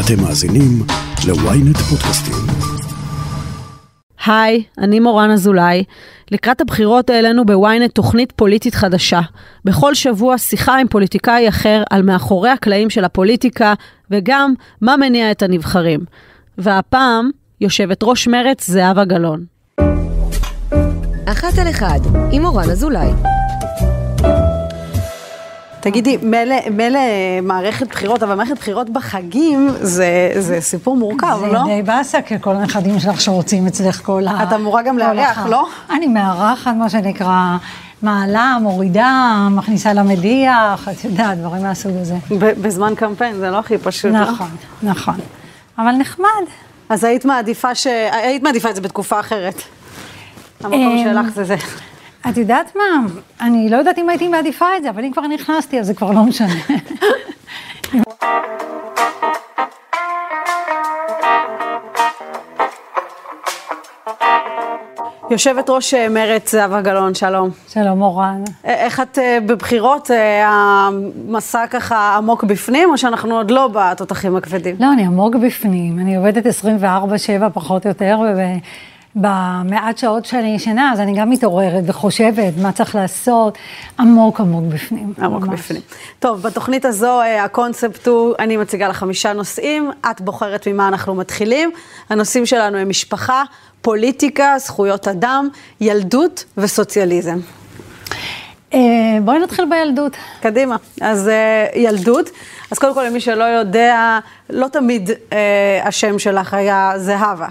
אתם מאזינים ל-ynet פודקאסטים. היי, אני מורן אזולאי. לקראת הבחירות העלינו בוויינט תוכנית פוליטית חדשה. בכל שבוע שיחה עם פוליטיקאי אחר על מאחורי הקלעים של הפוליטיקה, וגם מה מניע את הנבחרים. והפעם, יושבת ראש מרצ זהבה גלאון. אחת על אחד, עם מורן אזולאי. תגידי, מילא מערכת בחירות, אבל מערכת בחירות בחגים זה, זה סיפור מורכב, זה לא? זה די באסה, כי כל הנכדים שלך שרוצים אצלך כל ה... את אמורה גם לארח. לא? אני מארחת, מה שנקרא, מעלה, מורידה, מכניסה למדיח, את יודעת, דברים מהסוג הזה. בזמן קמפיין, זה לא הכי פשוט, לא? נכון, נכון. אבל נחמד. אז היית מעדיפה, ש... היית מעדיפה את זה בתקופה אחרת. המקום אמ, שלך זה זה. את יודעת מה? אני לא יודעת אם הייתי מעדיפה את זה, אבל אם כבר נכנסתי, אז זה כבר לא משנה. יושבת ראש אה, מרצ זהבה גלאון, שלום. שלום, מורן. א- איך את אה, בבחירות, אה, המסע ככה עמוק בפנים, או שאנחנו עוד לא בתותחים הכבדים? לא, אני עמוק בפנים, אני עובדת 24-7 פחות או יותר, ובמעט שעות שאני ישנה, אז אני גם מתעוררת וחושבת מה צריך לעשות, עמוק עמוק בפנים. עמוק ממש. בפנים. טוב, בתוכנית הזו אה, הקונספט הוא, אני מציגה לך חמישה נושאים, את בוחרת ממה אנחנו מתחילים. הנושאים שלנו הם משפחה, פוליטיקה, זכויות אדם, ילדות וסוציאליזם. אה, בואי נתחיל בילדות. קדימה. אז אה, ילדות, אז קודם כל למי שלא יודע, לא תמיד השם שלך היה זהבה.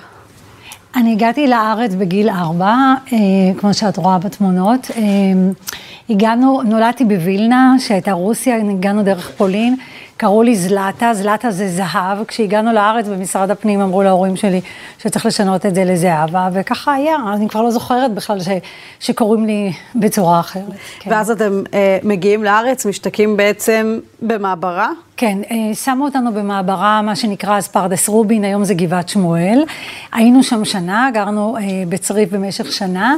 אני הגעתי לארץ בגיל ארבע, אה, כמו שאת רואה בתמונות. אה, הגענו, נולדתי בווילנה, שהייתה רוסיה, הגענו דרך פולין, קראו לי זלטה, זלטה זה זהב. כשהגענו לארץ במשרד הפנים אמרו להורים שלי שצריך לשנות את זה לזהבה, וככה היה, אני כבר לא זוכרת בכלל ש, שקוראים לי בצורה אחרת. כן. ואז אתם אה, מגיעים לארץ, משתקים בעצם במעברה. כן, אה, שמו אותנו במעברה, מה שנקרא אז פרדס רובין, היום זה גבעת שמואל. היינו שם שנה, גרנו אה, בצריף במשך שנה,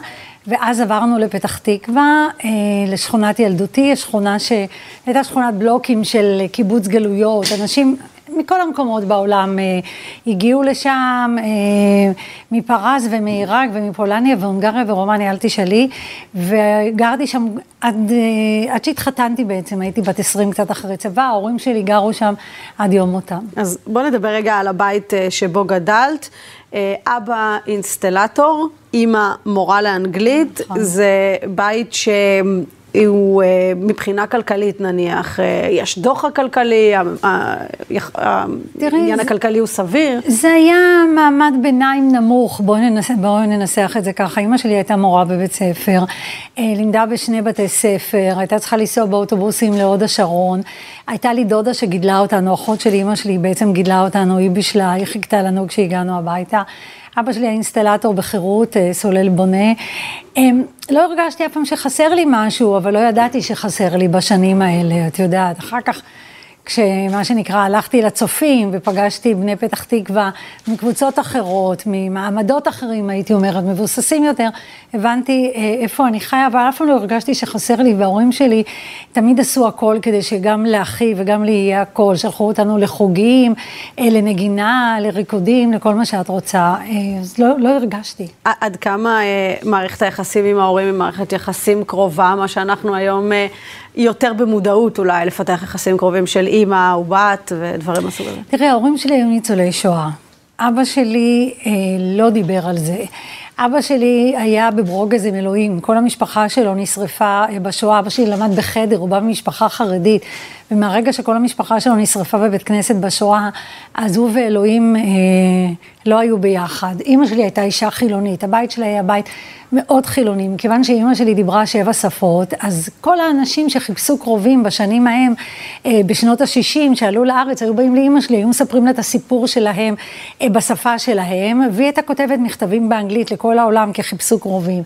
ואז עברנו לפתח תקווה, אה, לשכונת ילדותי, שכונה שהייתה שכונת בלוקים של קיבוץ גלויות, אנשים... מכל המקומות בעולם אה, הגיעו לשם, אה, מפרז ומעיראק ומפולניה והונגריה ורומניה, אל תשאלי, וגרתי שם עד, אה, עד שהתחתנתי בעצם, הייתי בת 20 קצת אחרי צבא, ההורים שלי גרו שם עד יום מותם. אז בוא נדבר רגע על הבית אה, שבו גדלת. אה, אבא אינסטלטור, אימא מורה לאנגלית, נכון. זה בית שהוא אה, מבחינה כלכלית נניח, אה, יש דוח הכלכלי, העניין הכלכלי הוא סביר. זה היה מעמד ביניים נמוך, בואו ננסה, בוא ננסח את זה ככה. אימא שלי הייתה מורה בבית ספר, אה, לימדה בשני בתי ספר, הייתה צריכה לנסוע באוטובוסים להוד השרון. הייתה לי דודה שגידלה אותנו, אחות של אימא שלי בעצם גידלה אותנו, היא בישלה, היא חיכתה לנו כשהגענו הביתה. אבא שלי היה אינסטלטור בחירות, אה, סולל בונה. אה, לא הרגשתי אף פעם שחסר לי משהו, אבל לא ידעתי שחסר לי בשנים האלה, את יודעת. אחר כך... כשמה שנקרא, הלכתי לצופים ופגשתי בני פתח תקווה מקבוצות אחרות, ממעמדות אחרים, הייתי אומרת, מבוססים יותר, הבנתי אה, איפה אני חיה, אבל אף פעם לא הרגשתי שחסר לי, וההורים שלי תמיד עשו הכל כדי שגם לאחי וגם לי יהיה הכל, שלחו אותנו לחוגים, אה, לנגינה, לריקודים, לכל מה שאת רוצה, אה, אז לא, לא הרגשתי. עד כמה מערכת היחסים עם ההורים היא מערכת יחסים קרובה, מה שאנחנו היום יותר במודעות אולי לפתח יחסים קרובים של אימא ובת ודברים מהסוג הזה. תראה, ההורים שלי היו ניצולי שואה. אבא שלי אה, לא דיבר על זה. אבא שלי היה בברוגז עם אלוהים, כל המשפחה שלו נשרפה אה, בשואה, אבא שלי למד בחדר, הוא בא ממשפחה חרדית, ומהרגע שכל המשפחה שלו נשרפה בבית כנסת בשואה, אז הוא ואלוהים אה, לא היו ביחד. אימא שלי הייתה אישה חילונית, הבית שלה היה בית מאוד חילוני, מכיוון שאימא שלי דיברה שבע שפות, אז כל האנשים שחיפשו קרובים בשנים ההם, אה, בשנות ה-60, שעלו לארץ, היו באים לאימא שלי, היו מספרים לה את הסיפור שלהם אה, בשפה שלהם, והיא הייתה כותבת מכתבים באנגלית לכל העולם, כי חיפשו קרובים.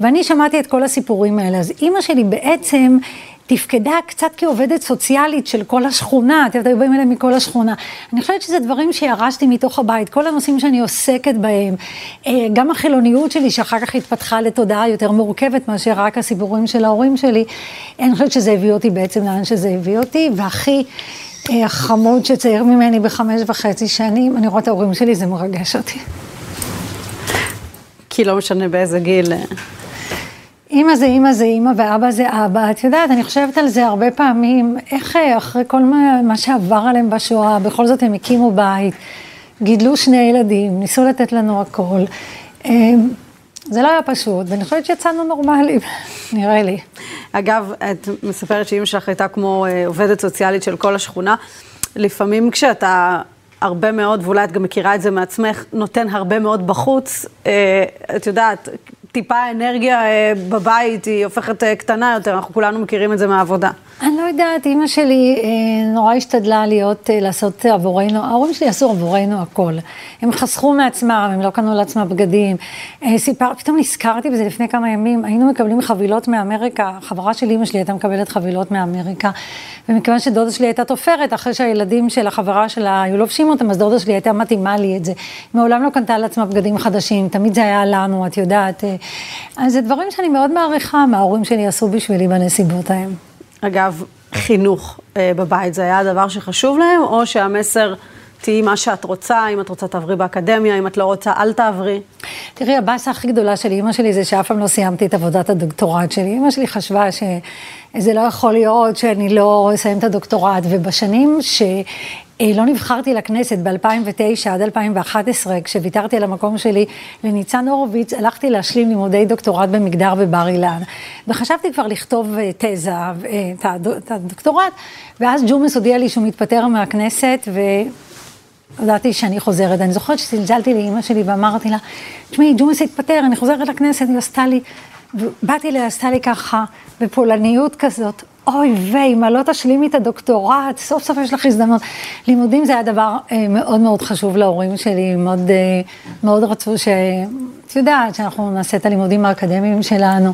ואני שמעתי את כל הסיפורים האלה, אז אימא שלי בעצם... תפקדה קצת כעובדת סוציאלית של כל השכונה, את יודעת, היו באים אליהם מכל השכונה. אני חושבת שזה דברים שירשתי מתוך הבית, כל הנושאים שאני עוסקת בהם, אה, גם החילוניות שלי, שאחר כך התפתחה לתודעה יותר מורכבת מאשר רק הסיפורים של ההורים שלי, אני חושבת שזה הביא אותי בעצם לאן שזה הביא אותי, והכי... אה, חמוד שצעיר ממני בחמש וחצי שנים, אני רואה את ההורים שלי, זה מרגש אותי. כי לא משנה באיזה גיל. אימא זה אימא זה אימא ואבא זה אבא. את יודעת, אני חושבת על זה הרבה פעמים, איך אה, אחרי כל מה, מה שעבר עליהם בשואה, בכל זאת הם הקימו בית, גידלו שני ילדים, ניסו לתת לנו הכל. זה לא היה פשוט, ואני חושבת שיצאנו נורמליים, נראה לי. אגב, את מספרת שאימא שלך הייתה כמו אה, עובדת סוציאלית של כל השכונה. לפעמים כשאתה הרבה מאוד, ואולי את גם מכירה את זה מעצמך, נותן הרבה מאוד בחוץ, אה, את יודעת, טיפה אנרגיה אה, בבית היא הופכת קטנה יותר, אנחנו כולנו מכירים את זה מהעבודה. אני לא יודעת, אימא שלי אה, נורא השתדלה להיות, אה, לעשות עבורנו, ההורים שלי עשו עבורנו הכל. הם חסכו מעצמם, הם לא קנו לעצמם בגדים. אה, סיפר, פתאום נזכרתי בזה לפני כמה ימים, היינו מקבלים חבילות מאמריקה, חברה של אימא שלי הייתה מקבלת חבילות מאמריקה, ומכיוון שדודה שלי הייתה תופרת, אחרי שהילדים של החברה שלה היו לובשים אותם, אז דודה שלי הייתה מתאימה לי את זה. מעולם לא קנתה לעצמה בגדים חדשים, תמיד זה היה לנו, את יודעת. אז זה דברים שאני מאוד מעריכה, מה ההורים שלי עשו בשבילי בנסיבות ההם. אגב, חינוך אה, בבית, זה היה הדבר שחשוב להם, או שהמסר... תהיי מה שאת רוצה, אם את רוצה תעברי באקדמיה, אם את לא רוצה, אל תעברי. תראי, הבאסה הכי גדולה של אימא שלי זה שאף פעם לא סיימתי את עבודת הדוקטורט שלי. אימא שלי חשבה שזה לא יכול להיות שאני לא אסיים את הדוקטורט, ובשנים ש... לא נבחרתי לכנסת ב-2009 עד 2011, כשוויתרתי על המקום שלי לניצן הורוביץ, הלכתי להשלים לימודי דוקטורט במגדר בבר אילן. וחשבתי כבר לכתוב אה, תזה, אה, את הדוקטורט, ואז ג'ומס הודיע לי שהוא מתפטר מהכנסת, ו... ידעתי שאני חוזרת. אני זוכרת שצלצלתי לאימא שלי ואמרתי לה, תשמעי, ג'ומס התפטר, אני חוזרת לכנסת, היא עשתה לי, באתי אליה, עשתה לי ככה, בפולניות כזאת, אוי ויי, מה לא תשלימי את הדוקטורט, סוף סוף יש לך הזדמנות. לימודים זה היה דבר אה, מאוד מאוד חשוב להורים שלי, מאוד, אה, מאוד רצו ש... את יודעת, שאנחנו נעשה את הלימודים האקדמיים שלנו.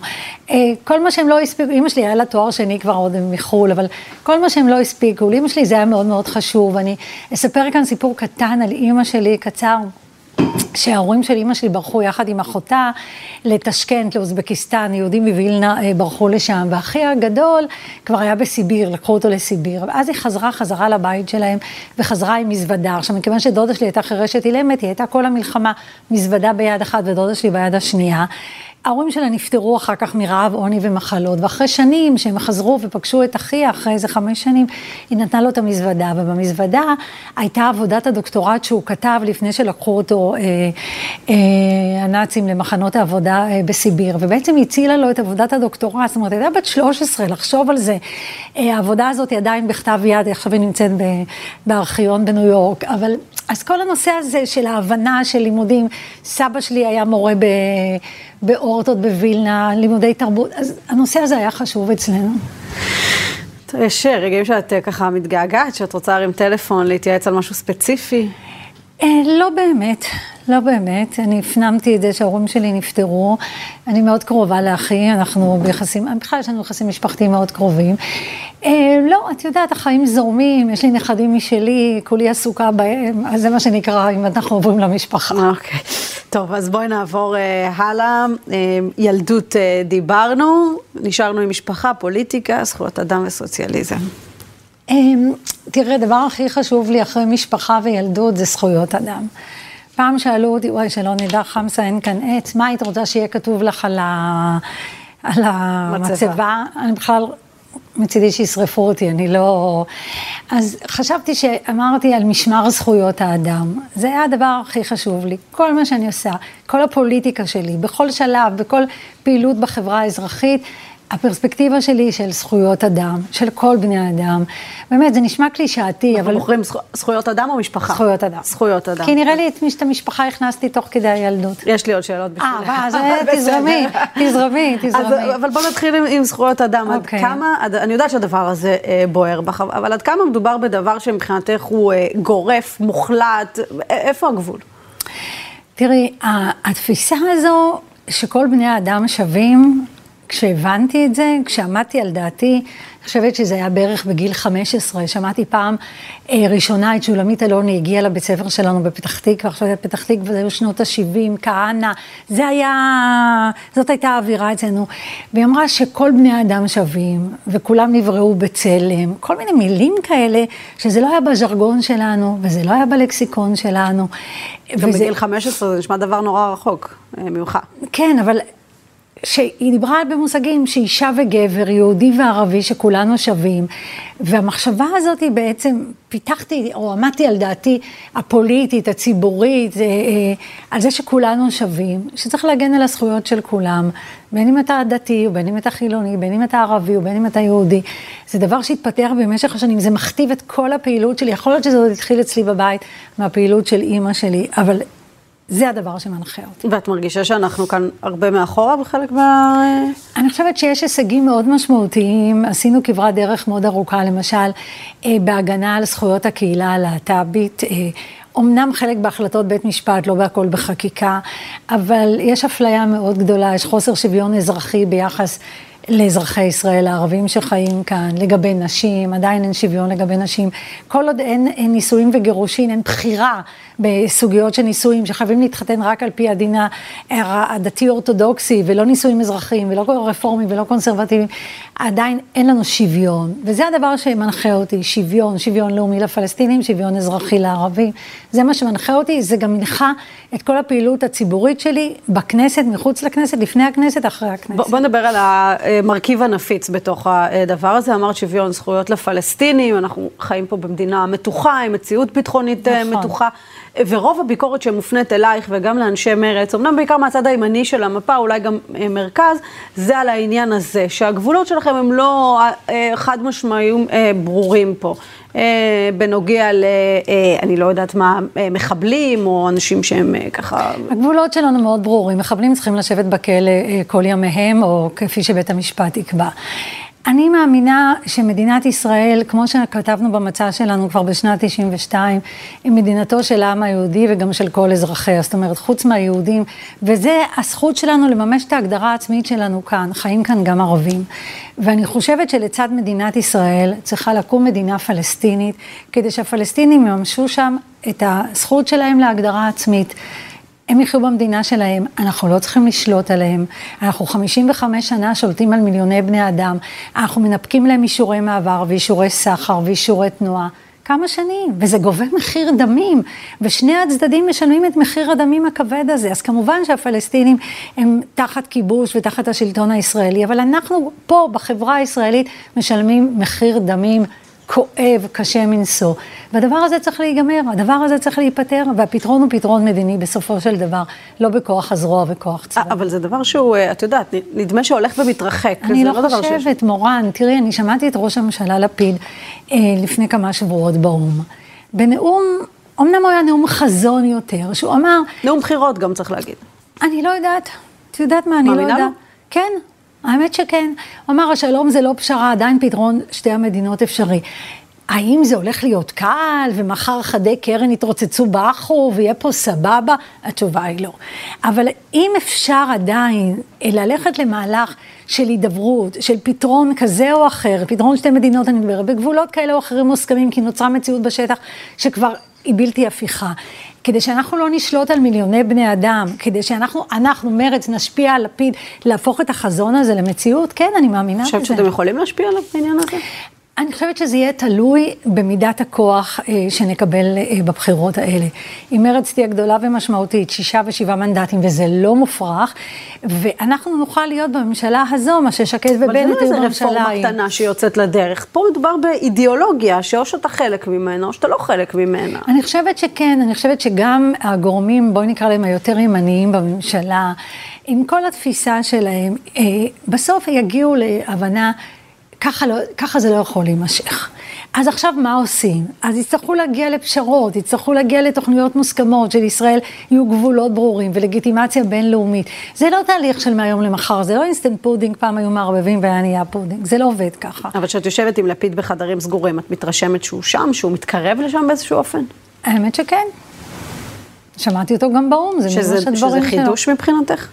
אה, כל מה שהם לא הספיקו, אימא שלי היה לה תואר שני כבר עוד מחו"ל, אבל כל מה שהם לא הספיקו, לאימא שלי זה היה מאוד מאוד חשוב. אני אספר כאן סיפור קטן על אימא שלי, קצר. שההורים של אימא שלי ברחו יחד עם אחותה לטשקנט, לאוזבקיסטן, יהודים מווילנה אה, ברחו לשם, ואחי הגדול כבר היה בסיביר, לקחו אותו לסיביר, ואז היא חזרה חזרה לבית שלהם, וחזרה עם מזוודה. עכשיו, מכיוון שדודה שלי הייתה חירשת אילמת, היא הייתה כל המלחמה מזוודה ביד אחת ודודה שלי ביד השנייה. ההורים שלה נפטרו אחר כך מרעב, עוני ומחלות, ואחרי שנים שהם חזרו ופגשו את אחיה, אחרי איזה חמש שנים, היא נתנה לו את המזוודה, ובמזוודה הייתה עבודת הדוקטורט שהוא כתב לפני שלקחו אותו אה, אה, הנאצים למחנות העבודה אה, בסיביר, ובעצם הצילה לו את עבודת הדוקטורט, זאת אומרת, הייתה בת 13, לחשוב על זה. אה, העבודה הזאת היא עדיין בכתב יד, עכשיו היא נמצאת בארכיון בניו יורק, אבל אז כל הנושא הזה של ההבנה של לימודים, סבא שלי היה מורה ב... באורטות בווילנה, לימודי תרבות, אז הנושא הזה היה חשוב אצלנו. יש רגעים שאת אה, ככה מתגעגעת, שאת רוצה להרים טלפון, להתייעץ על משהו ספציפי? אה, לא באמת, לא באמת. אני הפנמתי את זה שההורים שלי נפטרו. אני מאוד קרובה לאחי, אנחנו ביחסים, בכלל יש לנו יחסים משפחתיים מאוד קרובים. אה, לא, את יודעת, החיים זורמים, יש לי נכדים משלי, כולי עסוקה בהם, אז זה מה שנקרא, אם אנחנו עוברים למשפחה. אוקיי. טוב, אז בואי נעבור אה, הלאה. אה, ילדות דיברנו, נשארנו עם משפחה, פוליטיקה, זכויות אדם וסוציאליזם. אמ, תראה, הדבר הכי חשוב לי אחרי משפחה וילדות זה זכויות אדם. פעם שאלו אותי, וואי, שלא נדע, חמסה, אין כאן עץ, מה היית רוצה שיהיה כתוב לך על, ה... על המצבה? אני בכלל מצידי שישרפו אותי, אני לא... אז חשבתי שאמרתי על משמר זכויות האדם. זה היה הדבר הכי חשוב לי. כל מה שאני עושה, כל הפוליטיקה שלי, בכל שלב, בכל פעילות בחברה האזרחית, הפרספקטיבה שלי היא של זכויות אדם, של כל בני האדם. באמת, זה נשמע קלישאתי, אבל... אנחנו בוחרים זכויות אדם או משפחה? זכויות אדם. זכויות אדם. כי נראה לי את המשפחה הכנסתי תוך כדי הילדות. יש לי עוד שאלות בשבילך. אה, אז תזרמי, תזרמי, תזרמי. אבל בוא נתחיל עם זכויות אדם. עד אוקיי. כמה, אני יודעת שהדבר הזה אה, בוער בך, אבל עד כמה מדובר בדבר שמבחינתך הוא אה, גורף, מוחלט, איפה הגבול? תראי, התפיסה הזו שכל בני האדם שווים, כשהבנתי את זה, כשעמדתי על דעתי חושבת שזה היה בערך בגיל 15, שמעתי פעם אה, ראשונה את שולמית אלוני, הגיעה לבית ספר שלנו בפתח תקווה, עכשיו פתח תקווה זה היו שנות ה-70, כהנא, זה היה, זאת הייתה האווירה אצלנו, והיא אמרה שכל בני האדם שווים, וכולם נבראו בצלם, כל מיני מילים כאלה, שזה לא היה בז'רגון שלנו, וזה לא היה בלקסיקון שלנו. גם וזה- בגיל 15 זה נשמע דבר נורא רחוק אה, ממך. כן, אבל שהיא דיברה במושגים שאישה וגבר, יהודי וערבי, שכולנו שווים, והמחשבה הזאת היא בעצם, פיתחתי, או עמדתי על דעתי הפוליטית, הציבורית, אה, אה, על זה שכולנו שווים, שצריך להגן על הזכויות של כולם, בין אם אתה דתי, ובין אם אתה חילוני, בין אם אתה ערבי, ובין אם אתה יהודי. זה דבר שהתפתח במשך השנים, זה מכתיב את כל הפעילות שלי, יכול להיות שזה עוד התחיל אצלי בבית, מהפעילות של אימא שלי, אבל זה הדבר שמנחה אותי. ואת מרגישה שאנחנו כאן הרבה מאחורה בחלק מה... אני חושבת שיש הישגים מאוד משמעותיים, עשינו כברת דרך מאוד ארוכה, למשל, אה, בהגנה על זכויות הקהילה הלהט"בית. אה, אמנם חלק בהחלטות בית משפט, לא בהכל בחקיקה, אבל יש אפליה מאוד גדולה, יש חוסר שוויון אזרחי ביחס לאזרחי ישראל הערבים שחיים כאן, לגבי נשים, עדיין אין שוויון לגבי נשים. כל עוד אין, אין נישואים וגירושין, אין בחירה בסוגיות של נישואים, שחייבים להתחתן רק על פי הדין הדתי-אורתודוקסי, ולא נישואים אזרחיים, ולא רפורמים ולא קונסרבטיביים, עדיין אין לנו שוויון. וזה הדבר שמנחה אותי, שוויון, שוויון לאומי לפלסטינים, שוויון אזרחי לערבים. זה מה שמנחה אותי, זה גם מנחה את כל הפעילות הציבורית שלי בכנסת, מחוץ לכנסת, לפני הכנסת, אחרי הכנסת. בוא, בוא נדבר על המרכיב הנפיץ בתוך הדבר הזה. אמרת שוויון זכויות לפלסטינים, אנחנו חיים פה במדינה מתוחה, עם מציאות ביטחונית נכון. מתוחה, ורוב הביקורת שמופנית אלייך וגם לאנשי מרץ, אמנם בעיקר מהצד הימני של המפה, אולי גם אה, מרכז, זה על העניין הזה, שהגבולות שלכם הם לא אה, חד משמעיים אה, ברורים פה. אה, בנוגע ל... אה, אני לא יודעת מה, אה, מחבלים או אנשים שהם ככה... הגבולות שלנו מאוד ברורים, מחבלים צריכים לשבת בכלא כל ימיהם, או כפי שבית המשפט יקבע. אני מאמינה שמדינת ישראל, כמו שכתבנו במצע שלנו כבר בשנת 92, היא מדינתו של העם היהודי וגם של כל אזרחיה, זאת אומרת, חוץ מהיהודים, וזה הזכות שלנו לממש את ההגדרה העצמית שלנו כאן, חיים כאן גם ערבים. ואני חושבת שלצד מדינת ישראל צריכה לקום מדינה פלסטינית, כדי שהפלסטינים יממשו שם את הזכות שלהם להגדרה עצמית. הם יחיו במדינה שלהם, אנחנו לא צריכים לשלוט עליהם. אנחנו 55 שנה שולטים על מיליוני בני אדם. אנחנו מנפקים להם אישורי מעבר ואישורי סחר ואישורי תנועה. כמה שנים, וזה גובה מחיר דמים, ושני הצדדים משלמים את מחיר הדמים הכבד הזה. אז כמובן שהפלסטינים הם תחת כיבוש ותחת השלטון הישראלי, אבל אנחנו פה בחברה הישראלית משלמים מחיר דמים כואב, קשה מנשוא. והדבר הזה צריך להיגמר, הדבר הזה צריך להיפתר, והפתרון הוא פתרון מדיני בסופו של דבר, לא בכוח הזרוע וכוח צבא. אבל זה דבר שהוא, אה, את יודעת, נדמה שהולך ומתרחק. אני לא שיש- חושבת, מורן, תראי, אני שמעתי את ראש הממשלה לפיד אה, לפני כמה שבועות באו"ם. בנאום, אמנם הוא היה נאום חזון יותר, שהוא אמר, נאום בחירות גם צריך להגיד. אני לא יודעת, את יודעת מה, אני לא מאמינה יודעת. לו? כן, האמת שכן. הוא אמר, השלום זה לא פשרה, עדיין פתרון שתי המדינות אפשרי. האם זה הולך להיות קל, ומחר חדי קרן יתרוצצו באחו, ויהיה פה סבבה? התשובה היא לא. אבל אם אפשר עדיין אה, ללכת למהלך של הידברות, של פתרון כזה או אחר, פתרון שתי מדינות, אני מדברת, בגבולות כאלה או אחרים מוסכמים, כי נוצרה מציאות בשטח שכבר היא בלתי הפיכה. כדי שאנחנו לא נשלוט על מיליוני בני אדם, כדי שאנחנו, אנחנו, מרץ, נשפיע על לפיד, להפוך את החזון הזה למציאות, כן, אני מאמינה בזה. חושבת שאתם יכולים להשפיע עליו בעניין הזה? אני חושבת שזה יהיה תלוי במידת הכוח אה, שנקבל אה, בבחירות האלה. אם מרצ תהיה גדולה ומשמעותית, שישה ושבעה מנדטים, וזה לא מופרך, ואנחנו נוכל להיות בממשלה הזו, מה ששקד אבל זה ובנט לא איזה בממשלה רפורמה. קטנה שיוצאת לדרך. פה מדובר באידיאולוגיה, שאו שאתה חלק ממנה, או שאתה לא חלק ממנה. אני חושבת שכן, אני חושבת שגם הגורמים, בואי נקרא להם היותר ימניים בממשלה, עם כל התפיסה שלהם, אה, בסוף יגיעו להבנה, ככה, לא, ככה זה לא יכול להימשך. אז עכשיו מה עושים? אז יצטרכו להגיע לפשרות, יצטרכו להגיע לתוכניות מוסכמות של ישראל, יהיו גבולות ברורים ולגיטימציה בינלאומית. זה לא תהליך של מהיום למחר, זה לא instant pudding, פעם היו מערבבים והיה נהיה פודינג, זה לא עובד ככה. אבל כשאת יושבת עם לפיד בחדרים סגורים, את מתרשמת שהוא שם, שהוא מתקרב לשם באיזשהו אופן? האמת שכן. שמעתי אותו גם באו"ם, זה שזה, ממש הדברים שזה שלו. חידוש מבחינתך?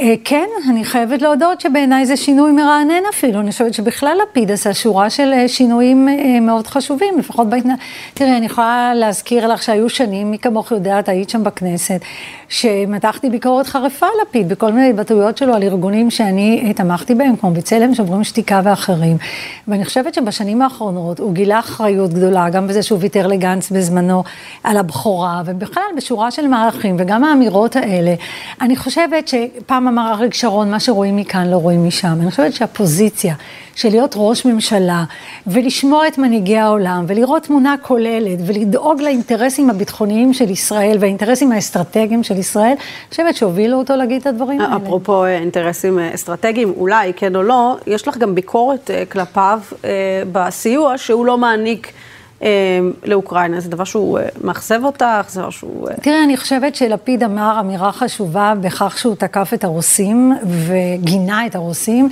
אה, כן, אני חייבת להודות שבעיניי זה שינוי מרענן אפילו. אני חושבת שבכלל לפיד עשה שורה של אה, שינויים אה, מאוד חשובים, לפחות בהתנהלות. תראי, אני יכולה להזכיר לך שהיו שנים, מי כמוך יודעת, היית שם בכנסת, שמתחתי ביקורת חריפה על לפיד בכל מיני התבטאויות שלו על ארגונים שאני תמכתי בהם, כמו בצלם, שוברים שתיקה ואחרים. ואני חושבת שבשנים האחרונות הוא גילה אחריות גדולה, גם בזה שהוא ויתר לגנץ בזמנו על הבכורה, ובכלל בשורה של מערכים, וגם האמירות האלה. אני חושבת שפעם אמר אריק שרון, מה שרואים מכאן לא רואים משם. אני חושבת שהפוזיציה של להיות ראש ממשלה, ולשמוע את מנהיגי העולם, ולראות תמונה כוללת, ולדאוג לאינטרסים הביטחוניים של ישראל, והאינטרסים האסטרטגיים של ישראל, אני חושבת שהובילו אותו להגיד את הדברים האלה. אפרופו אה, אינטרסים אה, אסטרטגיים, אולי, כן או לא, יש לך גם ביקורת אה, כלפיו בסיוע שהוא לא מעניק. לאוקראינה, זה דבר שהוא מאכזב אותך, זה דבר שהוא... תראה, אני חושבת שלפיד אמר אמירה חשובה בכך שהוא תקף את הרוסים וגינה את הרוסים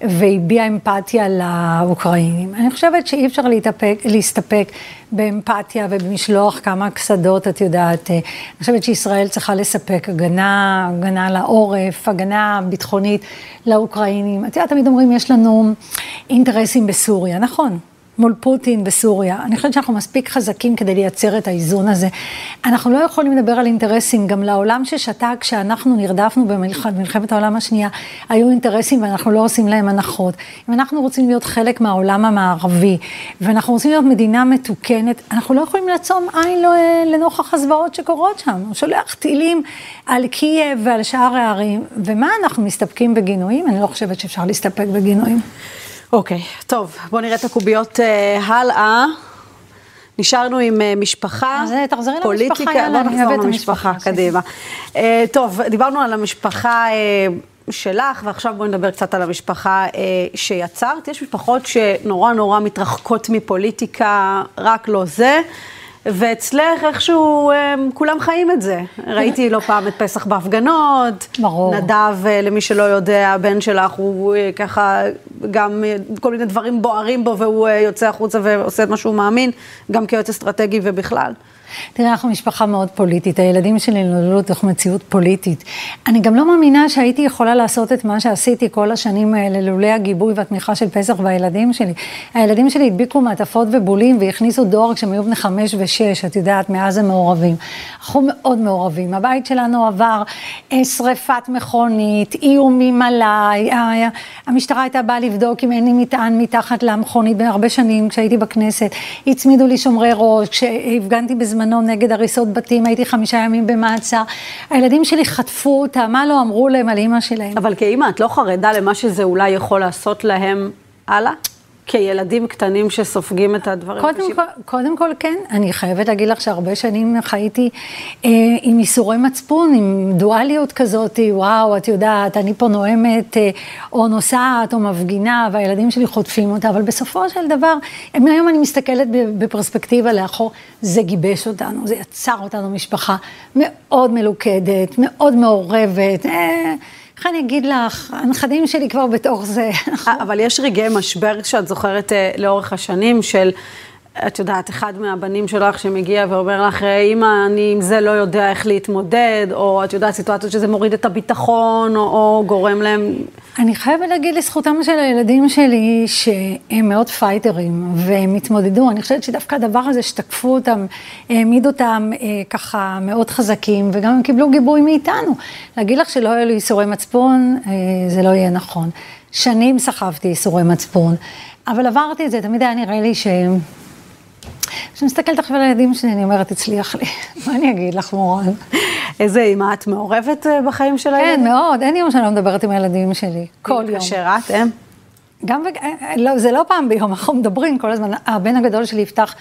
והביע אמפתיה לאוקראינים. אני חושבת שאי אפשר להתאפק, להסתפק באמפתיה ובמשלוח כמה קסדות, את יודעת. אני חושבת שישראל צריכה לספק הגנה, הגנה לעורף, הגנה ביטחונית לאוקראינים. את יודעת, תמיד אומרים, יש לנו אינטרסים בסוריה, נכון. מול פוטין בסוריה. אני חושבת שאנחנו מספיק חזקים כדי לייצר את האיזון הזה. אנחנו לא יכולים לדבר על אינטרסים, גם לעולם ששתק, כשאנחנו נרדפנו במלחמת העולם השנייה, היו אינטרסים ואנחנו לא עושים להם הנחות. אם אנחנו רוצים להיות חלק מהעולם המערבי, ואנחנו רוצים להיות מדינה מתוקנת, אנחנו לא יכולים לעצום עין לא, לנוכח הזוועות שקורות שם. הוא שולח טילים על קייב ועל שאר הערים, ומה אנחנו מסתפקים בגינויים? אני לא חושבת שאפשר להסתפק בגינויים. אוקיי, okay, טוב, בואו נראה את הקוביות uh, הלאה. נשארנו עם uh, משפחה, אז תחזרי פוליטיקה, יאללה, בואו נחזור למשפחה, קדימה. Uh, טוב, דיברנו על המשפחה uh, שלך, ועכשיו בואי נדבר קצת על המשפחה uh, שיצרת. יש משפחות שנורא נורא מתרחקות מפוליטיקה, רק לא זה. ואצלך איכשהו הם, כולם חיים את זה. ראיתי לא פעם את פסח בהפגנות. ברור. נדב, אה, למי שלא יודע, הבן שלך הוא אה, ככה, גם אה, כל מיני דברים בוערים בו, והוא יוצא החוצה ועושה את מה שהוא מאמין, גם כיועץ אסטרטגי ובכלל. תראה, אנחנו משפחה מאוד פוליטית, הילדים שלי נולדו לתוך מציאות פוליטית. אני גם לא מאמינה שהייתי יכולה לעשות את מה שעשיתי כל השנים האלה, לולא הגיבוי והתמיכה של פסח והילדים שלי. הילדים שלי הדביקו מעטפות ובולים והכניסו דואר כשהם היו בני חמש ושש, את יודעת, מאז הם מעורבים. אנחנו מאוד מעורבים. הבית שלנו עבר אה, שריפת מכונית, איומים עליי, המשטרה הייתה באה לבדוק אם אין לי מטען מתחת למכונית בהרבה שנים כשהייתי בכנסת. הצמידו לי שומרי ראש, כשהפגנתי בזמן... בזמנו נגד הריסות בתים, הייתי חמישה ימים במעצר. הילדים שלי חטפו אותה, מה לא אמרו להם על אימא שלהם. אבל כאימא, את לא חרדה למה שזה אולי יכול לעשות להם הלאה? כילדים קטנים שסופגים את הדברים קודם כל, קודם כל כן, אני חייבת להגיד לך שהרבה שנים חייתי אה, עם איסורי מצפון, עם דואליות כזאת, וואו, את יודעת, אני פה נואמת אה, או נוסעת או מפגינה, והילדים שלי חוטפים אותה, אבל בסופו של דבר, מהיום אני מסתכלת בפרספקטיבה לאחור, זה גיבש אותנו, זה יצר אותנו משפחה מאוד מלוכדת, מאוד מעורבת. אה, איך אני אגיד לך, הנכדים שלי כבר בתוך זה. אבל יש רגעי משבר שאת זוכרת אה, לאורך השנים של... את יודעת, אחד מהבנים שלך שמגיע ואומר לך, אמא, אני עם זה לא יודע איך להתמודד, או את יודעת, סיטואציות שזה מוריד את הביטחון, או, או גורם להם... אני חייבת להגיד לזכותם של הילדים שלי, שהם מאוד פייטרים, והם התמודדו. אני חושבת שדווקא הדבר הזה שתקפו אותם, העמיד אותם אה, ככה מאוד חזקים, וגם הם קיבלו גיבוי מאיתנו. להגיד לך שלא היו לי ייסורי מצפון, אה, זה לא יהיה נכון. שנים סחבתי ייסורי מצפון, אבל עברתי את זה, תמיד היה נראה לי שהם... כשאני מסתכלת עכשיו על הילדים שלי, אני אומרת, הצליח לי. מה אני אגיד לך, מורן? איזה אימא, את מעורבת אה, בחיים של הילדים? כן, מאוד. אין יום שאני לא מדברת עם הילדים שלי. כל יום. כאשר את, הם? גם, אה, אה, לא, זה לא פעם ביום, אנחנו מדברים כל הזמן. הבן הגדול שלי יפתח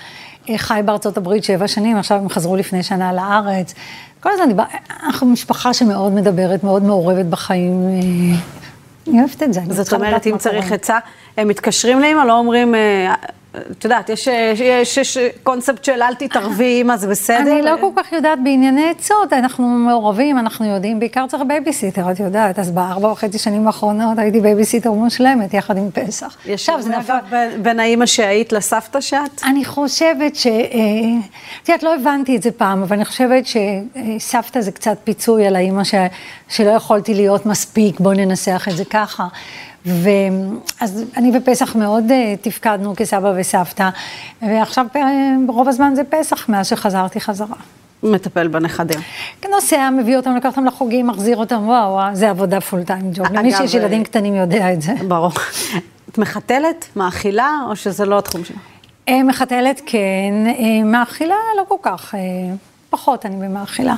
חי בארצות הברית שבע שנים, עכשיו הם חזרו לפני שנה לארץ. כל הזמן דיבר, אנחנו משפחה שמאוד מדברת, מאוד מעורבת בחיים. אני אוהבת את זה. זאת אומרת, אם צריך עצה, הם מתקשרים לאמא, לא אומרים, את יודעת, יש, יש, יש קונספט של אל תתערבי, מה זה בסדר? אני לא כל כך יודעת בענייני עצות, אנחנו מעורבים, אנחנו יודעים, בעיקר צריך בייביסיטר, את יודעת, אז בארבע וחצי שנים האחרונות הייתי בייביסיטר מושלמת, יחד עם פסח. יש זה אגב בין האימא שהיית לסבתא שאת? אני חושבת ש... אה, את יודעת, לא הבנתי את זה פעם, אבל אני חושבת שסבתא זה קצת פיצוי על האימא ש... שלא יכולתי להיות מספיק, בואי ננסח את זה ככה. ואז אני בפסח מאוד אה, תפקדנו כסבא וסבתא, ועכשיו ברוב הזמן זה פסח מאז שחזרתי חזרה. מטפל בנכדים. נוסע, מביא אותם, לקח אותם לחוגים, מחזיר אותם, וואו, וואו, זה עבודה פול טיים ג'וב. למי שיש ילדים קטנים יודע את זה. ברור. את מחתלת, מאכילה, או שזה לא התחום שלך? אה, מחתלת כן, אה, מאכילה לא כל כך, פחות אני במאכילה.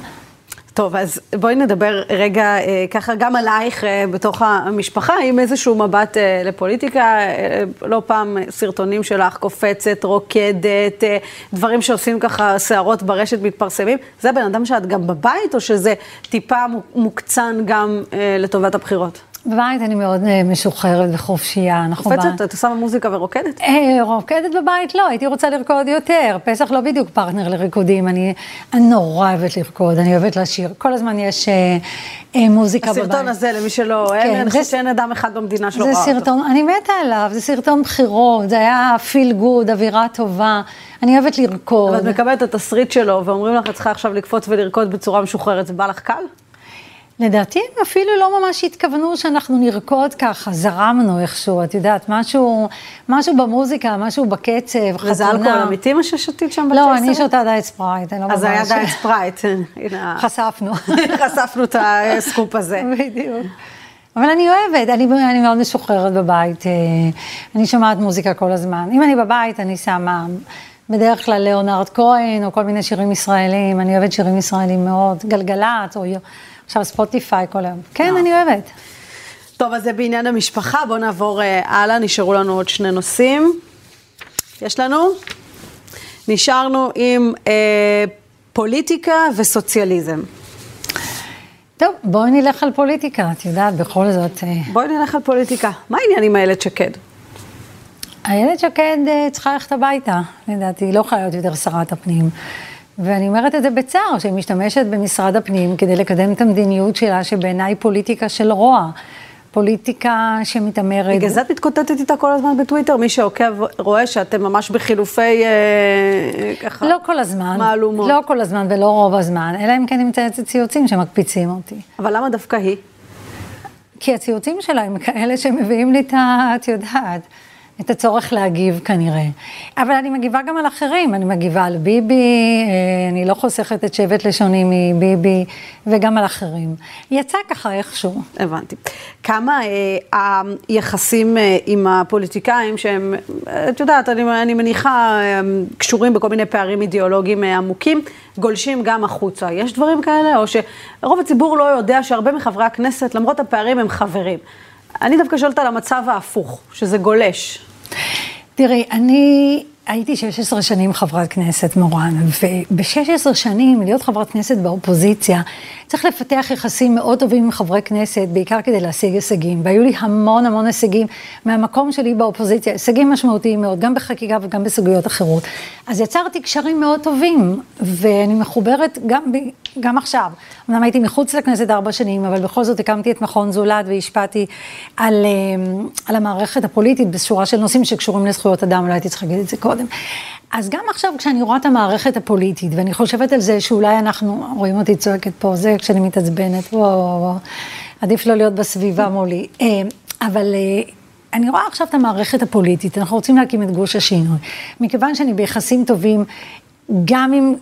טוב, אז בואי נדבר רגע אה, ככה גם עלייך אה, בתוך המשפחה, עם איזשהו מבט אה, לפוליטיקה. אה, לא פעם סרטונים שלך קופצת, רוקדת, אה, דברים שעושים ככה שערות ברשת מתפרסמים. זה בן אדם שאת גם בבית, או שזה טיפה מוקצן גם אה, לטובת הבחירות? בבית אני מאוד אה, משוחררת וחופשייה. קופצת? את עושה מוזיקה ורוקדת? אה, רוקדת בבית לא, הייתי רוצה לרקוד יותר. פסח לא בדיוק פרטנר לריקודים, אני נורא אוהבת לרקוד, אני אוהבת לשיר. כל הזמן יש אה, מוזיקה בבית. הסרטון הזה, למי שלא כן, אני חושבת שאין אדם אחד במדינה שלא ראה אותו. אני מתה עליו, זה סרטון בחירות, זה היה feel good, אווירה טובה. אני אוהבת לרקוד. אבל את מקבלת את התסריט שלו, ואומרים לך, את צריכה עכשיו לקפוץ ולרקוד בצורה משוחררת, זה בא לך קל? לדעתי הם אפילו לא ממש התכוונו שאנחנו נרקוד ככה, זרמנו איכשהו, את יודעת, משהו, משהו במוזיקה, משהו בקצב, חתונה. וזה אלכוהול אמיתי מה ששתית שם בצ'ייסר? לא, אני שותה דיאט ספרייט, אני לא ממש... אז היה דיאט ספרייט, הנה. חשפנו. חשפנו את הסקופ הזה. בדיוק. אבל אני אוהבת, אני, אני מאוד משוחררת בבית, אה, אני שומעת מוזיקה כל הזמן. אם אני בבית, אני שמה בדרך כלל ליאונרד כהן, או כל מיני שירים ישראלים, אני אוהבת שירים ישראלים מאוד, גלגלצ, או עכשיו ספוטיפיי כל היום. כן, אני אוהבת. טוב, אז זה בעניין המשפחה, בואו נעבור uh, הלאה, נשארו לנו עוד שני נושאים. יש לנו? נשארנו עם uh, פוליטיקה וסוציאליזם. טוב, בואי נלך על פוליטיקה, את יודעת, בכל זאת... Uh... בואי נלך על פוליטיקה. מה העניין עם איילת שקד? איילת שקד uh, צריכה ללכת הביתה, לדעתי, היא לא יכולה להיות יותר שרת הפנים. ואני אומרת את זה בצער, שהיא משתמשת במשרד הפנים כדי לקדם את המדיניות שלה, שבעיניי פוליטיקה של רוע. פוליטיקה שמתעמרת. בגלל זה את מתקוטטת איתה כל הזמן בטוויטר? מי שעוקב רואה שאתם ממש בחילופי אה, ככה... לא כל הזמן. מהלומות. לא כל הזמן ולא רוב הזמן, אלא אם כן נמצא את ציוצים שמקפיצים אותי. אבל למה דווקא היא? כי הציוצים שלה הם כאלה שמביאים לי את ה... את יודעת. את הצורך להגיב כנראה. אבל אני מגיבה גם על אחרים, אני מגיבה על ביבי, אה, אני לא חוסכת את שבט לשוני מביבי, וגם על אחרים. יצא ככה איכשהו. הבנתי. כמה אה, היחסים אה, עם הפוליטיקאים, שהם, את יודעת, אני, אני מניחה, אה, קשורים בכל מיני פערים אידיאולוגיים אה, עמוקים, גולשים גם החוצה. יש דברים כאלה? או שרוב הציבור לא יודע שהרבה מחברי הכנסת, למרות הפערים, הם חברים. אני דווקא שואלת על המצב ההפוך, שזה גולש. תראי, אני הייתי 16 שנים חברת כנסת, מורן, וב-16 שנים להיות חברת כנסת באופוזיציה, צריך לפתח יחסים מאוד טובים עם חברי כנסת, בעיקר כדי להשיג הישגים. והיו לי המון המון הישגים מהמקום שלי באופוזיציה, הישגים משמעותיים מאוד, גם בחקיקה וגם בסוגיות אחרות. אז יצרתי קשרים מאוד טובים, ואני מחוברת גם, גם עכשיו. אמנם הייתי מחוץ לכנסת ארבע שנים, אבל בכל זאת הקמתי את מכון זולת והשפעתי על, אה, על המערכת הפוליטית בשורה של נושאים שקשורים לזכויות אדם, לא הייתי צריכה להגיד את זה קודם. אז גם עכשיו כשאני רואה את המערכת הפוליטית, ואני חושבת על זה שאולי אנחנו, רואים אותי צועקת פה, זה כשאני מתעצבנת, וואו, וואו, עדיף לא להיות בסביבה מולי. אה, אבל אה, אני רואה עכשיו את המערכת הפוליטית, אנחנו רוצים להקים את גוש השינוי. מכיוון שאני ביחסים טובים, גם עם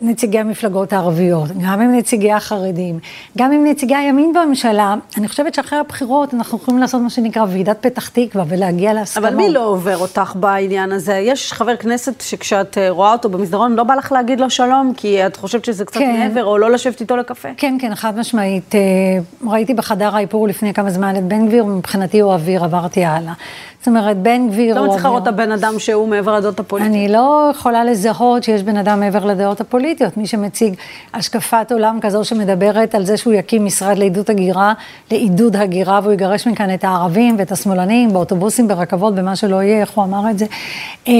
נציגי המפלגות הערביות, גם עם נציגי החרדים, גם עם נציגי הימין בממשלה, אני חושבת שאחרי הבחירות אנחנו יכולים לעשות מה שנקרא ועידת פתח תקווה ולהגיע להסכמות. אבל מי לא עובר אותך בעניין הזה? יש חבר כנסת שכשאת אה, רואה אותו במסדרון, לא בא לך להגיד לו שלום, כי את חושבת שזה קצת כן. מעבר, או לא לשבת איתו לקפה? כן, כן, חד משמעית. אה, ראיתי בחדר האיפור לפני כמה זמן את בן גביר, מבחינתי הוא אוויר, עברתי הלאה. זאת אומרת, בן גביר... לא מצליחה לראות את הבן אדם שהוא מעבר לדעות הפוליטיות. אני לא יכולה לזהות שיש בן אדם מעבר לדעות הפוליטיות. פוליטיות, מי שמציג השקפת עולם כזו שמדברת על זה שהוא יקים משרד לעידוד הגירה, לעידוד הגירה, והוא יגרש מכאן את הערבים ואת השמאלנים, באוטובוסים, ברכבות, במה שלא יהיה, איך הוא אמר את זה. אמ,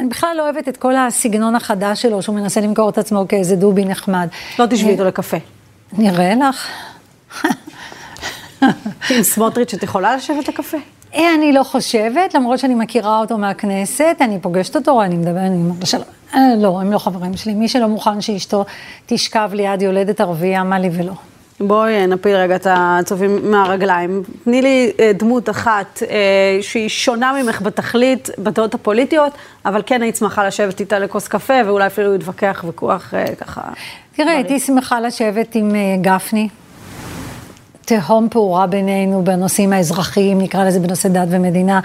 אני בכלל לא אוהבת את כל הסגנון החדש שלו, שהוא מנסה למכור את עצמו כאיזה דובי נחמד. לא תשבי איתו לקפה. נראה לך. עם סמוטריץ' את יכולה לשבת לקפה? אה, אני לא חושבת, למרות שאני מכירה אותו מהכנסת, אני פוגשת אותו, אני מדברת, אני אומרת. אה, לא, הם לא חברים שלי. מי שלא מוכן שאשתו תשכב ליד יולדת ערבייה, מה לי ולא. בואי אה, נפיל רגע את הצופים מהרגליים. תני לי דמות אחת שהיא שונה ממך בתכלית, בדעות הפוליטיות, אבל כן היית שמחה לשבת איתה לכוס קפה, ואולי אפילו להתווכח ויכוח ככה. תראה, הייתי שמחה לשבת עם גפני. תהום פעורה בינינו בנושאים האזרחיים, נקרא לזה בנושא דת ומדינה.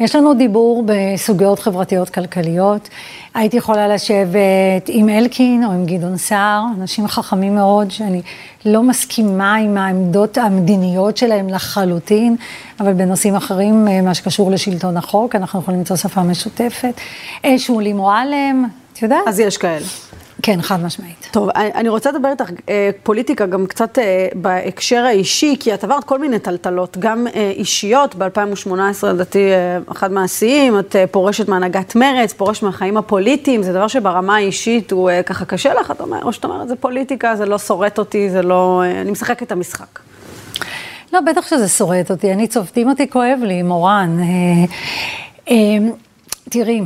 יש לנו דיבור בסוגיות חברתיות כלכליות. הייתי יכולה לשבת עם אלקין או עם גדעון סער, אנשים חכמים מאוד, שאני לא מסכימה עם העמדות המדיניות שלהם לחלוטין, אבל בנושאים אחרים, אה, מה שקשור לשלטון החוק, אנחנו יכולים למצוא שפה משותפת. אה, שולי מועלם, את יודעת? אז יש כאלה. כן, חד משמעית. טוב, אני רוצה לדבר איתך אה, פוליטיקה גם קצת אה, בהקשר האישי, כי את עברת כל מיני טלטלות, גם אה, אישיות, ב-2018 לדעתי אחד מהשיאים, את פורשת מהנהגת מרץ, פורשת מהחיים הפוליטיים, זה דבר שברמה האישית הוא ככה קשה לך, את אומרת, או שאת אומרת, זה פוליטיקה, זה לא שורט אותי, זה לא, אני משחקת את המשחק. לא, בטח שזה שורט אותי, אני צובטים אותי, כואב לי, מורן. תראי,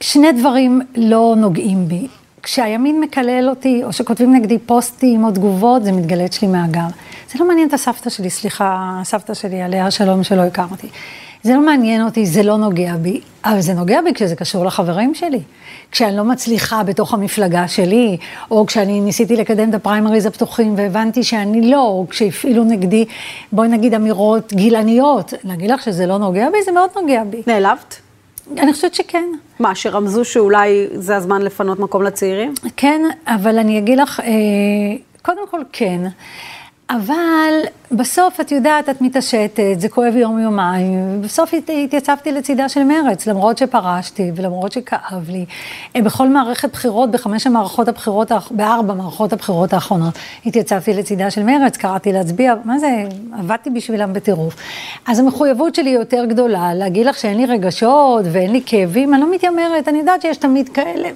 שני דברים לא נוגעים בי. כשהימין מקלל אותי, או שכותבים נגדי פוסטים או תגובות, זה מתגלה אצלי מהגר. זה לא מעניין את הסבתא שלי, סליחה, הסבתא שלי, עליה שלום שלא הכרתי. זה לא מעניין אותי, זה לא נוגע בי, אבל זה נוגע בי כשזה קשור לחברים שלי. כשאני לא מצליחה בתוך המפלגה שלי, או כשאני ניסיתי לקדם את הפריימריז הפתוחים והבנתי שאני לא, או כשהפעילו נגדי, בואי נגיד אמירות גילניות. להגיד לך שזה לא נוגע בי, זה מאוד נוגע בי. נעלבת? אני חושבת שכן. מה, שרמזו שאולי זה הזמן לפנות מקום לצעירים? כן, אבל אני אגיד לך, אה, קודם כל כן. אבל בסוף, את יודעת, את מתעשתת, זה כואב יום-יומיים, ובסוף התייצבתי לצידה של מרץ, למרות שפרשתי ולמרות שכאב לי. אה, בכל מערכת בחירות, בחמש המערכות הבחירות, בארבע מערכות הבחירות האחרונות, התייצבתי לצידה של מרץ, קראתי להצביע, מה זה, עבדתי בשבילם בטירוף. אז המחויבות שלי יותר גדולה, להגיד לך שאין לי רגשות ואין לי כאבים, אני לא מתיימרת, אני יודעת שיש תמיד כאלה.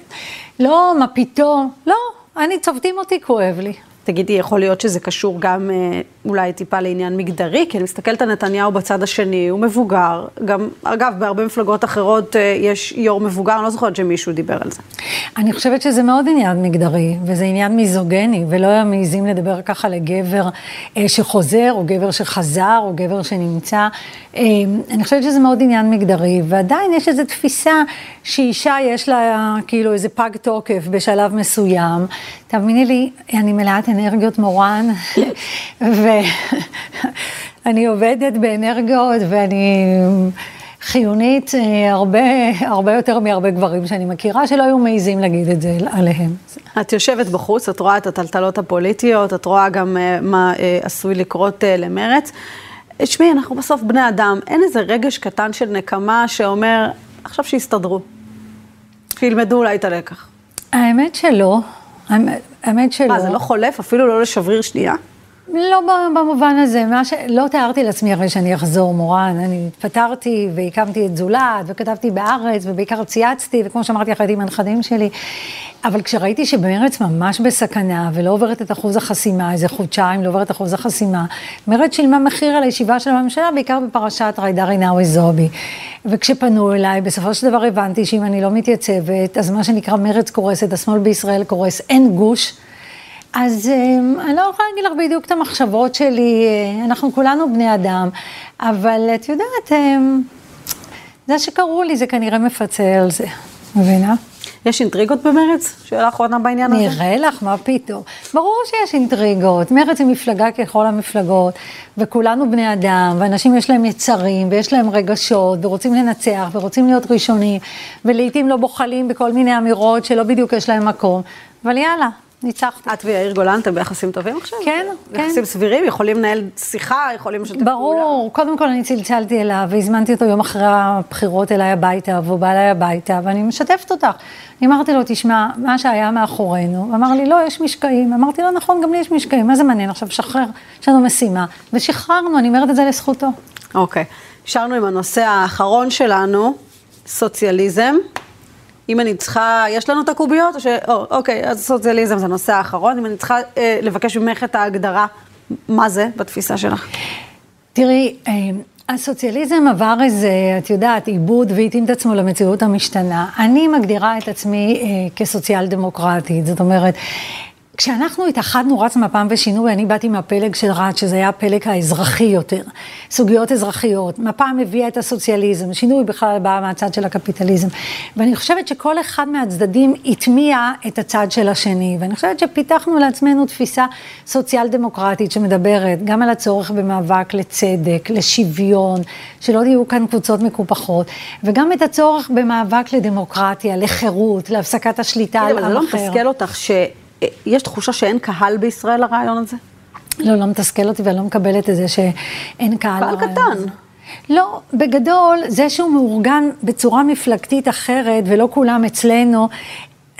לא, מה פתאום, לא, אני, צובטים אותי, כואב לי. תגידי, יכול להיות שזה קשור גם אה, אולי טיפה לעניין מגדרי? כי אני מסתכלת על נתניהו בצד השני, הוא מבוגר. גם, אגב, בהרבה מפלגות אחרות אה, יש יו"ר מבוגר, אני לא זוכרת שמישהו דיבר על זה. אני חושבת שזה מאוד עניין מגדרי, וזה עניין מיזוגני, ולא היה מעיזים לדבר ככה לגבר אה, שחוזר, או גבר שחזר, או גבר שנמצא. אני חושבת שזה מאוד עניין מגדרי, ועדיין יש איזו תפיסה שאישה יש לה כאילו איזה פג תוקף בשלב מסוים. תאמיני לי, אני מלאת אנרגיות מורן, ואני עובדת באנרגיות ואני חיונית אה, הרבה, הרבה יותר מהרבה גברים שאני מכירה, שלא היו מעיזים להגיד את זה עליהם. את יושבת בחוץ, את רואה את הטלטלות הפוליטיות, את רואה גם אה, מה אה, עשוי לקרות למרץ. תשמעי, אנחנו בסוף בני אדם, אין איזה רגש קטן של נקמה שאומר, עכשיו שיסתדרו. שילמדו אולי את הלקח. האמת שלא. האמת שלא. מה, זה לא חולף? אפילו לא לשבריר שנייה? לא במובן הזה, מה ש... לא תיארתי לעצמי הרי שאני אחזור, מורן. אני התפטרתי והקמתי את זולת, וכתבתי בארץ, ובעיקר צייצתי, וכמו שאמרתי הייתי עם הנכדים שלי. אבל כשראיתי שבמרץ ממש בסכנה, ולא עוברת את אחוז החסימה, איזה חודשיים לא עוברת את אחוז החסימה, מרץ שילמה מחיר על הישיבה של הממשלה, בעיקר בפרשת ריידה רינאוי זועבי. וכשפנו אליי, בסופו של דבר הבנתי שאם אני לא מתייצבת, אז מה שנקרא מרץ קורסת, השמאל בישראל קורס, אין גוש. אז אמ, אני לא יכולה להגיד לך בדיוק את המחשבות שלי, אה, אנחנו כולנו בני אדם, אבל את יודעת, אמ, זה שקראו לי, זה כנראה מפצה על זה, מבינה? יש אינטריגות במרץ? שאלה אחרונה בעניין הזה? נראה לך, מה פתאום. ברור שיש אינטריגות. מרץ היא מפלגה ככל המפלגות, וכולנו בני אדם, ואנשים יש להם יצרים, ויש להם רגשות, ורוצים לנצח, ורוצים להיות ראשונים, ולעיתים לא בוחלים בכל מיני אמירות שלא בדיוק יש להם מקום. אבל יאללה, ניצחתי. את ויאיר גולן, אתם ביחסים טובים עכשיו? כן, כן. יחסים סבירים? יכולים לנהל שיחה? יכולים לשתף פעולה? ברור, קודם כל אני צלצלתי אליו והזמנתי אותו יום אחרי הבחירות אליי הביתה, והוא בא אליי הביתה, ואני משתפת אותך. אני אמרתי לו, תשמע, מה שהיה מאחורינו, אמר לי, לא, יש משקעים. אמרתי לו, נכון, גם לי יש משקעים, מה זה מעניין עכשיו, שחרר, יש לנו משימה. ושחררנו, אני אומרת את זה לזכותו. אוקיי. נשארנו עם הנושא האחרון שלנו, סוציאליזם. אם אני צריכה, יש לנו את הקוביות? או ש... או, אוקיי, אז סוציאליזם זה הנושא האחרון. אם אני צריכה אה, לבקש ממך את ההגדרה, מה זה בתפיסה שלך? תראי, אה, הסוציאליזם עבר איזה, את יודעת, עיבוד והתאים את עצמו למציאות המשתנה. אני מגדירה את עצמי אה, כסוציאל דמוקרטית, זאת אומרת, כשאנחנו התאחדנו רץ מפ"ם ושינוי, אני באתי מהפלג של רץ, שזה היה הפלג האזרחי יותר, סוגיות אזרחיות. מפ"ם הביאה את הסוציאליזם, שינוי בכלל בא מהצד של הקפיטליזם. ואני חושבת שכל אחד מהצדדים הטמיע את הצד של השני, ואני חושבת שפיתחנו לעצמנו תפיסה סוציאל דמוקרטית שמדברת גם על הצורך במאבק לצדק, לשוויון, שלא תהיו כאן קבוצות מקופחות, וגם את הצורך במאבק לדמוקרטיה, לחירות, להפסקת השליטה על עם אחר. זה לא מתסכל אותך ש... יש תחושה שאין קהל בישראל לרעיון הזה? לא, לא מתסכל אותי ואני לא מקבלת את זה שאין קהל לרעיון הזה. קהל קטן. לא, בגדול, זה שהוא מאורגן בצורה מפלגתית אחרת ולא כולם אצלנו,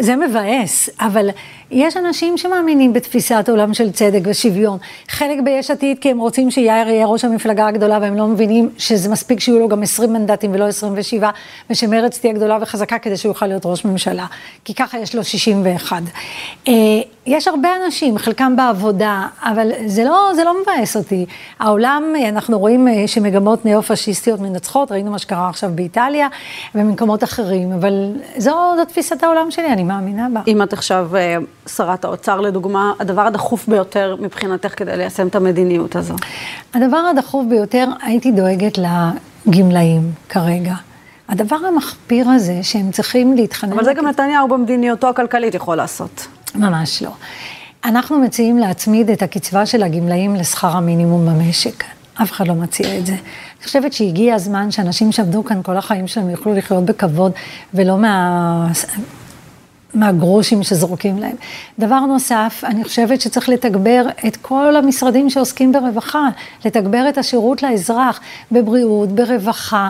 זה מבאס, אבל יש אנשים שמאמינים בתפיסת עולם של צדק ושוויון. חלק ביש עתיד כי הם רוצים שיאיר יהיה ראש המפלגה הגדולה והם לא מבינים שזה מספיק שיהיו לו גם 20 מנדטים ולא 27, ושמרצ תהיה גדולה וחזקה כדי שהוא יוכל להיות ראש ממשלה, כי ככה יש לו 61. אה, יש הרבה אנשים, חלקם בעבודה, אבל זה לא, זה לא מבאס אותי. העולם, אנחנו רואים אה, שמגמות ניאו-פשיסטיות מנצחות, ראינו מה שקרה עכשיו באיטליה ובמקומות אחרים, אבל זו, זו תפיסת העולם שלי, אני מאמינה בה. אם את עכשיו אה, שרת האוצר, לדוגמה, הדבר הדחוף ביותר מבחינתך כדי ליישם את המדיניות הזו? הדבר הדחוף ביותר, הייתי דואגת לגמלאים כרגע. הדבר המחפיר הזה, שהם צריכים להתחנן... אבל זה גם נתניהו במדיניותו הכלכלית יכול לעשות. ממש לא. אנחנו מציעים להצמיד את הקצבה של הגמלאים לשכר המינימום במשק. אף אחד לא מציע את זה. אני חושבת שהגיע הזמן שאנשים שעבדו כאן כל החיים שלהם יוכלו לחיות בכבוד, ולא מה... מהגרושים שזורקים להם. דבר נוסף, אני חושבת שצריך לתגבר את כל המשרדים שעוסקים ברווחה, לתגבר את השירות לאזרח, בבריאות, ברווחה.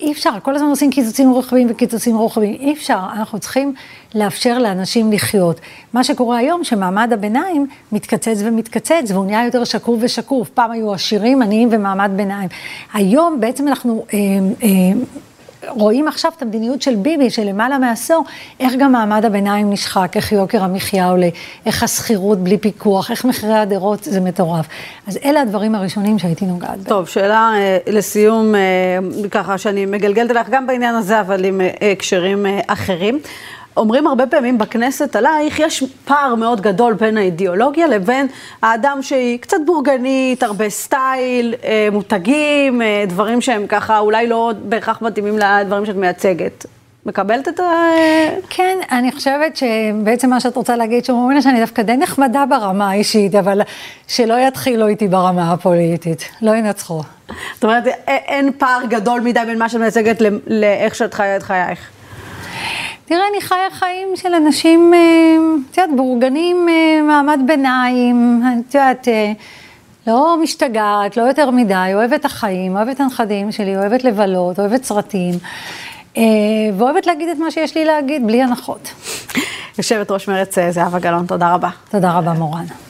אי אפשר, כל הזמן עושים קיצוצים רוחביים וקיצוצים רוחביים, אי אפשר, אנחנו צריכים לאפשר לאנשים לחיות. מה שקורה היום, שמעמד הביניים מתקצץ ומתקצץ, והוא נהיה יותר שקוף ושקוף. פעם היו עשירים, עניים ומעמד ביניים. היום בעצם אנחנו... אה, אה, רואים עכשיו את המדיניות של ביבי, של למעלה מעשור, איך גם מעמד הביניים נשחק, איך יוקר המחיה עולה, איך השכירות בלי פיקוח, איך מחירי הדירות, זה מטורף. אז אלה הדברים הראשונים שהייתי נוגעת בהם. טוב, שאלה אה, לסיום, אה, ככה שאני מגלגלת אלייך גם בעניין הזה, אבל עם אה, הקשרים אה, אחרים. אומרים הרבה פעמים בכנסת עלייך, יש פער מאוד גדול בין האידיאולוגיה לבין האדם שהיא קצת בורגנית, הרבה סטייל, אה, מותגים, אה, דברים שהם ככה אולי לא בהכרח מתאימים לדברים שאת מייצגת. מקבלת את ה... כן, אני חושבת שבעצם מה שאת רוצה להגיד, שאומרים לה שאני דווקא די נחמדה ברמה האישית, אבל שלא יתחילו איתי ברמה הפוליטית, לא ינצחו. זאת אומרת, אין פער גדול מדי בין מה שאת מייצגת לאיך שאת חיה את חייך. תראה, אני חיה חיים של אנשים, את יודעת, בורגנים מעמד ביניים, את יודעת, לא משתגעת, לא יותר מדי, אוהבת החיים, אוהבת הנכדים שלי, אוהבת לבלות, אוהבת סרטים, ואוהבת להגיד את מה שיש לי להגיד, בלי הנחות. יושבת ראש מרצ זהבה גלאון, תודה רבה. תודה רבה, מורן.